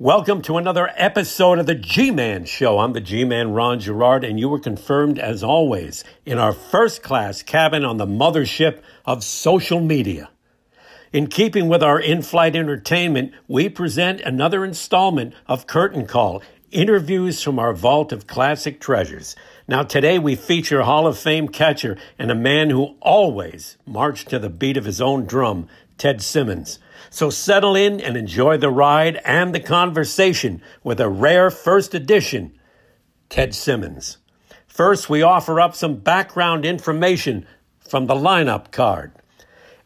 Welcome to another episode of the G Man Show. I'm the G Man Ron Gerard, and you were confirmed as always in our first class cabin on the mothership of social media. In keeping with our in flight entertainment, we present another installment of Curtain Call interviews from our vault of classic treasures. Now, today we feature Hall of Fame catcher and a man who always marched to the beat of his own drum, Ted Simmons. So settle in and enjoy the ride and the conversation with a rare first edition, Ted Simmons. First, we offer up some background information from the lineup card.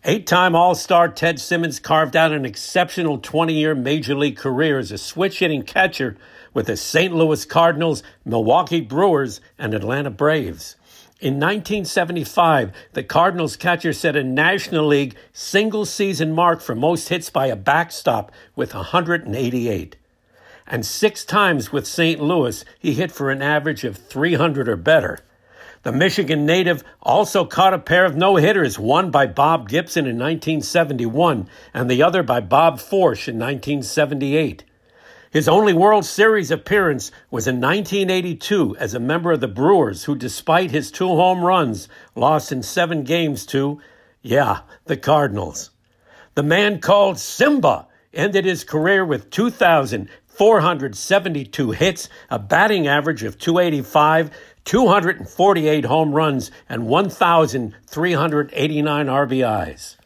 Eight time All Star Ted Simmons carved out an exceptional 20 year Major League career as a switch hitting catcher with the St. Louis Cardinals, Milwaukee Brewers, and Atlanta Braves. In 1975, the Cardinals catcher set a National League single season mark for most hits by a backstop with 188. And six times with St. Louis, he hit for an average of 300 or better. The Michigan native also caught a pair of no hitters, one by Bob Gibson in 1971 and the other by Bob Forsch in 1978. His only World Series appearance was in 1982 as a member of the Brewers, who, despite his two home runs, lost in seven games to, yeah, the Cardinals. The man called Simba ended his career with 2,472 hits, a batting average of 285, 248 home runs, and 1,389 RBIs.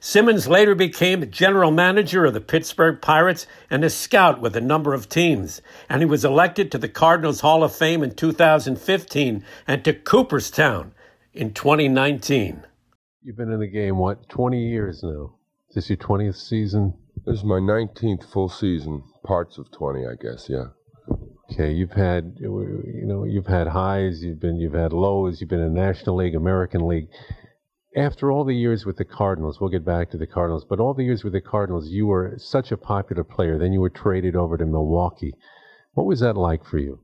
Simmons later became general manager of the Pittsburgh Pirates and a scout with a number of teams, and he was elected to the Cardinals Hall of Fame in 2015 and to Cooperstown in 2019. You've been in the game, what, 20 years now? Is this your 20th season? This is my 19th full season, parts of 20, I guess, yeah. Okay, you've had, you know, you've had highs, you've been, you've had lows, you've been in National League, American League after all the years with the Cardinals, we'll get back to the Cardinals, but all the years with the Cardinals, you were such a popular player. Then you were traded over to Milwaukee. What was that like for you?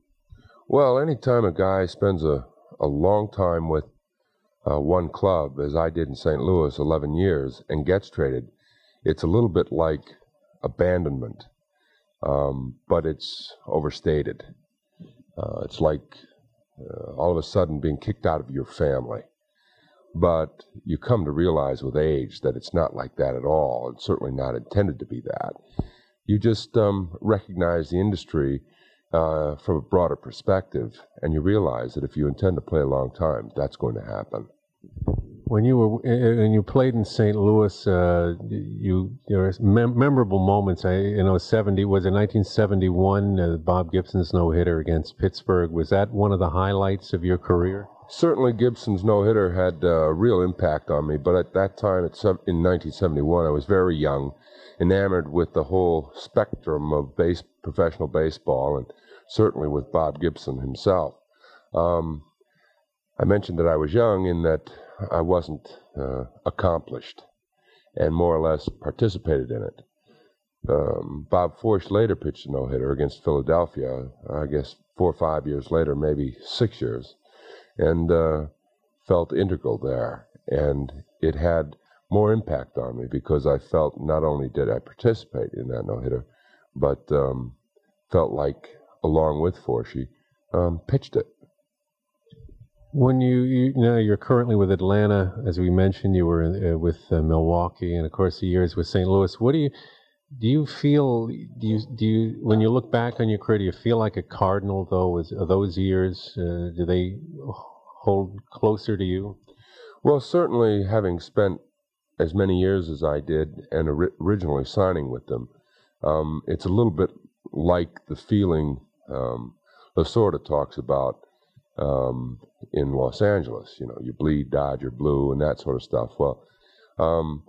Well, anytime a guy spends a, a long time with uh, one club, as I did in St. Louis, 11 years, and gets traded, it's a little bit like abandonment, um, but it's overstated. Uh, it's like uh, all of a sudden being kicked out of your family. But you come to realize with age that it's not like that at all. It's certainly not intended to be that. You just um, recognize the industry uh, from a broader perspective, and you realize that if you intend to play a long time, that's going to happen. When you were when you played in St. Louis, uh, you there were mem- memorable moments. I you know seventy was it nineteen seventy one? Uh, Bob Gibson's no hitter against Pittsburgh was that one of the highlights of your career? Certainly Gibson's no hitter had a uh, real impact on me. But at that time, in 1971, I was very young, enamored with the whole spectrum of base, professional baseball, and certainly with Bob Gibson himself. Um, I mentioned that I was young in that I wasn't uh, accomplished and more or less participated in it. Um, Bob Forsch later pitched a no hitter against Philadelphia, I guess four or five years later, maybe six years and uh, felt integral there. And it had more impact on me because I felt not only did I participate in that no hitter, but um, felt like, along with Forschy, um, pitched it. When you, you, know you're currently with Atlanta, as we mentioned, you were uh, with uh, Milwaukee, and of course the years with St. Louis. What do you do? You feel do you do you when you look back on your career, do you feel like a Cardinal though? Is those years uh, do they hold closer to you? Well, certainly having spent as many years as I did and originally signing with them, um, it's a little bit like the feeling um, Lasorda talks about um, in Los Angeles. You know, you bleed Dodger blue and that sort of stuff. Well, um,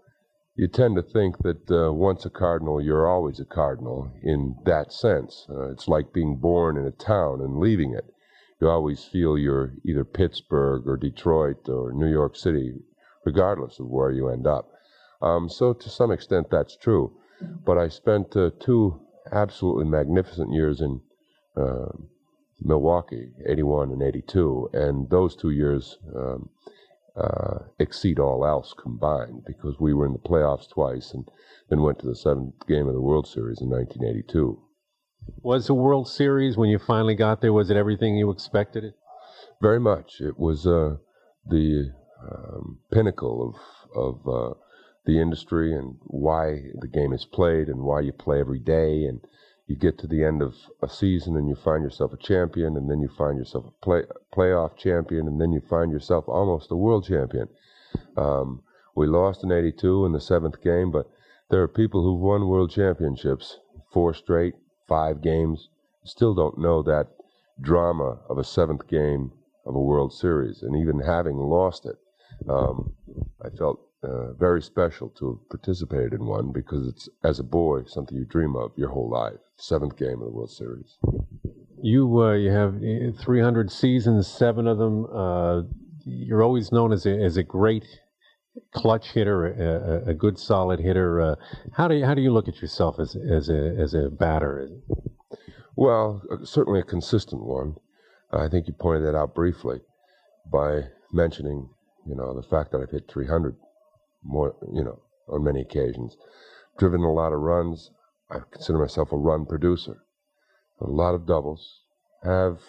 you tend to think that uh, once a cardinal, you're always a cardinal in that sense. Uh, it's like being born in a town and leaving it you always feel you're either Pittsburgh or Detroit or New York City, regardless of where you end up. Um, so to some extent, that's true. But I spent uh, two absolutely magnificent years in uh, Milwaukee, 81 and 82, and those two years um, uh, exceed all else combined because we were in the playoffs twice and then went to the seventh game of the World Series in 1982. Was the World Series when you finally got there? Was it everything you expected it? Very much. It was uh, the um, pinnacle of of uh, the industry and why the game is played and why you play every day and you get to the end of a season and you find yourself a champion and then you find yourself a play, playoff champion and then you find yourself almost a world champion. Um, we lost in 82 in the seventh game, but there are people who've won world championships, four straight, five games, still don't know that drama of a seventh game of a World Series. And even having lost it, um, I felt uh, very special to have participated in one because it's, as a boy, something you dream of your whole life. Seventh game of the World Series. You uh, you have uh, 300 seasons, seven of them. Uh, you're always known as a, as a great clutch hitter, a, a good solid hitter. Uh, how do you, how do you look at yourself as as a as a batter? Well, uh, certainly a consistent one. I think you pointed that out briefly by mentioning, you know, the fact that I've hit 300 more, you know, on many occasions. Driven a lot of runs. I consider myself a run producer. A lot of doubles. Have,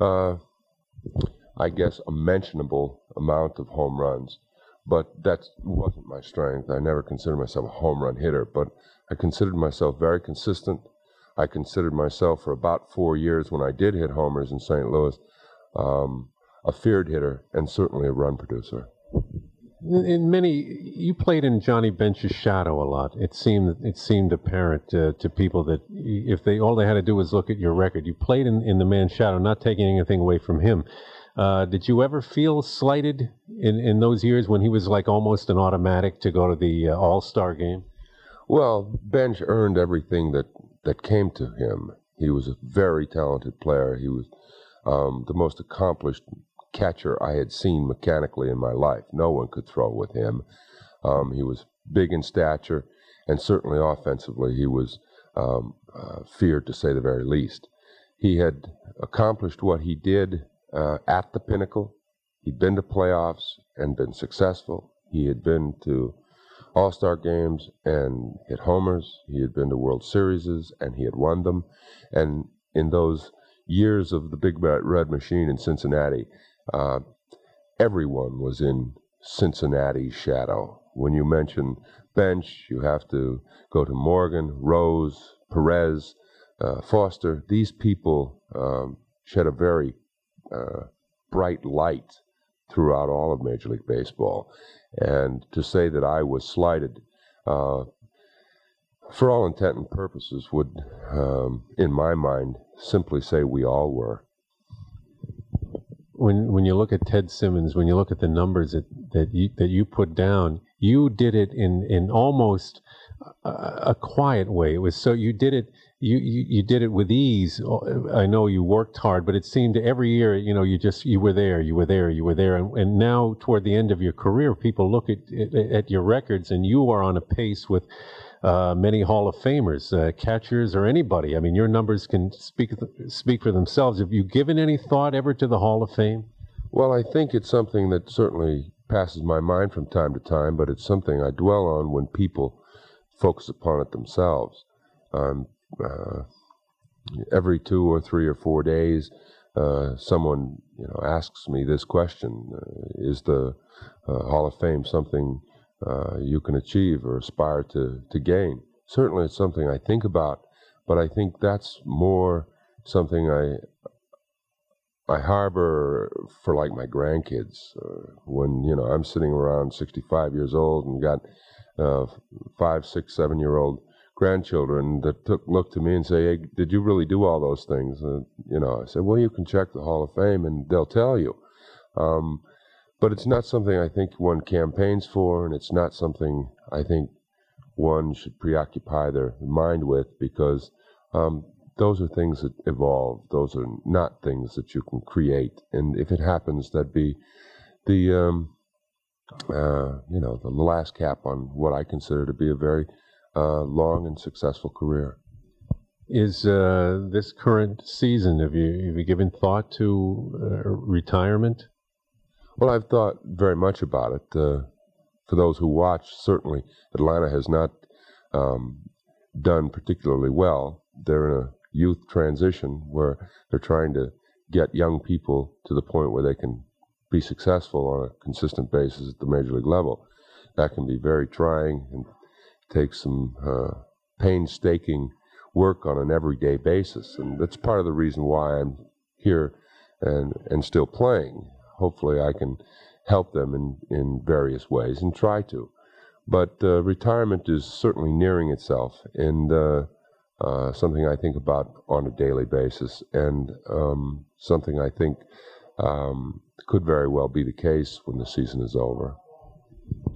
uh, I guess, a mentionable amount of home runs. But that wasn't my strength. I never considered myself a home run hitter, but I considered myself very consistent. I considered myself for about four years when I did hit homers in St. Louis um, a feared hitter and certainly a run producer in many you played in Johnny Bench's shadow a lot. It seemed it seemed apparent uh, to people that if they all they had to do was look at your record, you played in, in the man's shadow, not taking anything away from him. Uh, did you ever feel slighted in, in those years when he was like almost an automatic to go to the uh, All Star game? Well, Bench earned everything that that came to him. He was a very talented player. He was um, the most accomplished catcher I had seen mechanically in my life. No one could throw with him. Um, he was big in stature, and certainly offensively, he was um, uh, feared to say the very least. He had accomplished what he did uh, at the pinnacle. He'd been to playoffs and been successful. He had been to All Star games and hit homers. He had been to World Series and he had won them. And in those years of the Big Red Machine in Cincinnati, uh, everyone was in Cincinnati's shadow. When you mention bench, you have to go to Morgan, Rose, Perez, uh, Foster. These people um, shed a very uh, bright light throughout all of Major League Baseball. And to say that I was slighted, uh, for all intent and purposes, would, um, in my mind, simply say we all were when when you look at Ted Simmons, when you look at the numbers that that you that you put down, you did it in in almost a, a quiet way. It was so you did it you, you you did it with ease. I know you worked hard, but it seemed every year, you know, you just you were there, you were there, you were there, and, and now toward the end of your career, people look at at your records, and you are on a pace with uh, many Hall of Famers, uh, catchers, or anybody. I mean, your numbers can speak speak for themselves. Have you given any thought ever to the Hall of Fame? Well, I think it's something that certainly passes my mind from time to time, but it's something I dwell on when people focus upon it themselves. Um, uh, every two or three or four days, uh, someone you know asks me this question: uh, Is the uh, Hall of Fame something uh, you can achieve or aspire to, to gain. Certainly, it's something I think about, but I think that's more something I I harbor for like my grandkids. Uh, when you know I'm sitting around 65 years old and got uh, five, six, seven year old grandchildren that took look to me and say, "Hey, did you really do all those things?" Uh, you know, I said, "Well, you can check the Hall of Fame, and they'll tell you." Um, but it's not something I think one campaigns for, and it's not something I think one should preoccupy their mind with because um, those are things that evolve. Those are not things that you can create. And if it happens, that'd be the um, uh, you know the last cap on what I consider to be a very uh, long and successful career. Is uh, this current season have you have you given thought to uh, retirement? Well, I've thought very much about it. Uh, for those who watch, certainly Atlanta has not um, done particularly well. They're in a youth transition where they're trying to get young people to the point where they can be successful on a consistent basis at the major league level. That can be very trying and take some uh, painstaking work on an everyday basis. And that's part of the reason why I'm here and, and still playing. Hopefully, I can help them in, in various ways and try to. But uh, retirement is certainly nearing itself and uh, uh, something I think about on a daily basis and um, something I think um, could very well be the case when the season is over.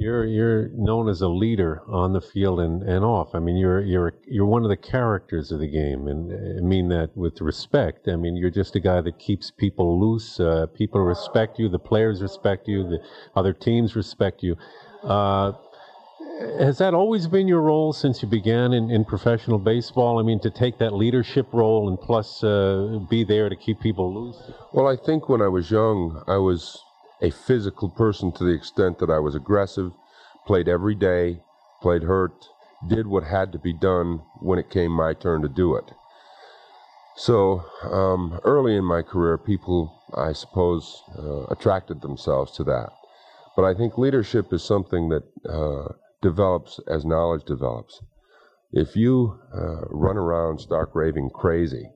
You're you're known as a leader on the field and, and off. I mean, you're you're you're one of the characters of the game, and I mean that with respect. I mean, you're just a guy that keeps people loose. Uh, people respect you. The players respect you. The other teams respect you. Uh, has that always been your role since you began in, in professional baseball? I mean, to take that leadership role and plus uh, be there to keep people loose? Well, I think when I was young, I was a physical person to the extent that I was aggressive, played every day, played hurt, did what had to be done when it came my turn to do it. So um, early in my career, people, I suppose, uh, attracted themselves to that. But I think leadership is something that uh, develops as knowledge develops. If you uh, run around stark raving crazy,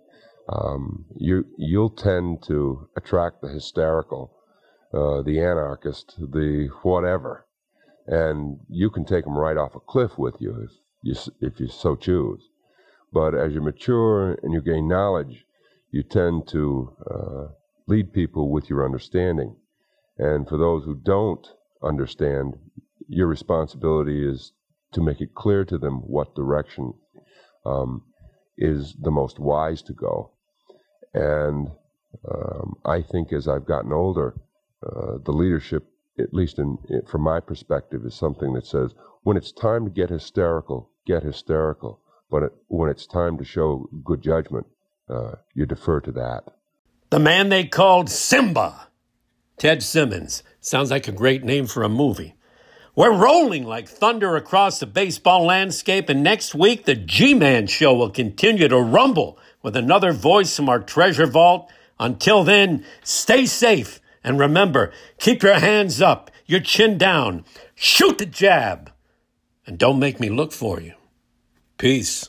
um, you you'll tend to attract the hysterical, uh, the anarchist, the whatever, and you can take them right off a cliff with you if you if you so choose. But as you mature and you gain knowledge, you tend to uh, lead people with your understanding. And for those who don't understand, your responsibility is to make it clear to them what direction um, is the most wise to go. And um, I think as I've gotten older, uh, the leadership, at least in, from my perspective, is something that says when it's time to get hysterical, get hysterical. But it, when it's time to show good judgment, uh, you defer to that. The man they called Simba, Ted Simmons. Sounds like a great name for a movie. We're rolling like thunder across the baseball landscape, and next week the G Man Show will continue to rumble with another voice from our treasure vault. Until then, stay safe, and remember, keep your hands up, your chin down, shoot the jab, and don't make me look for you. Peace.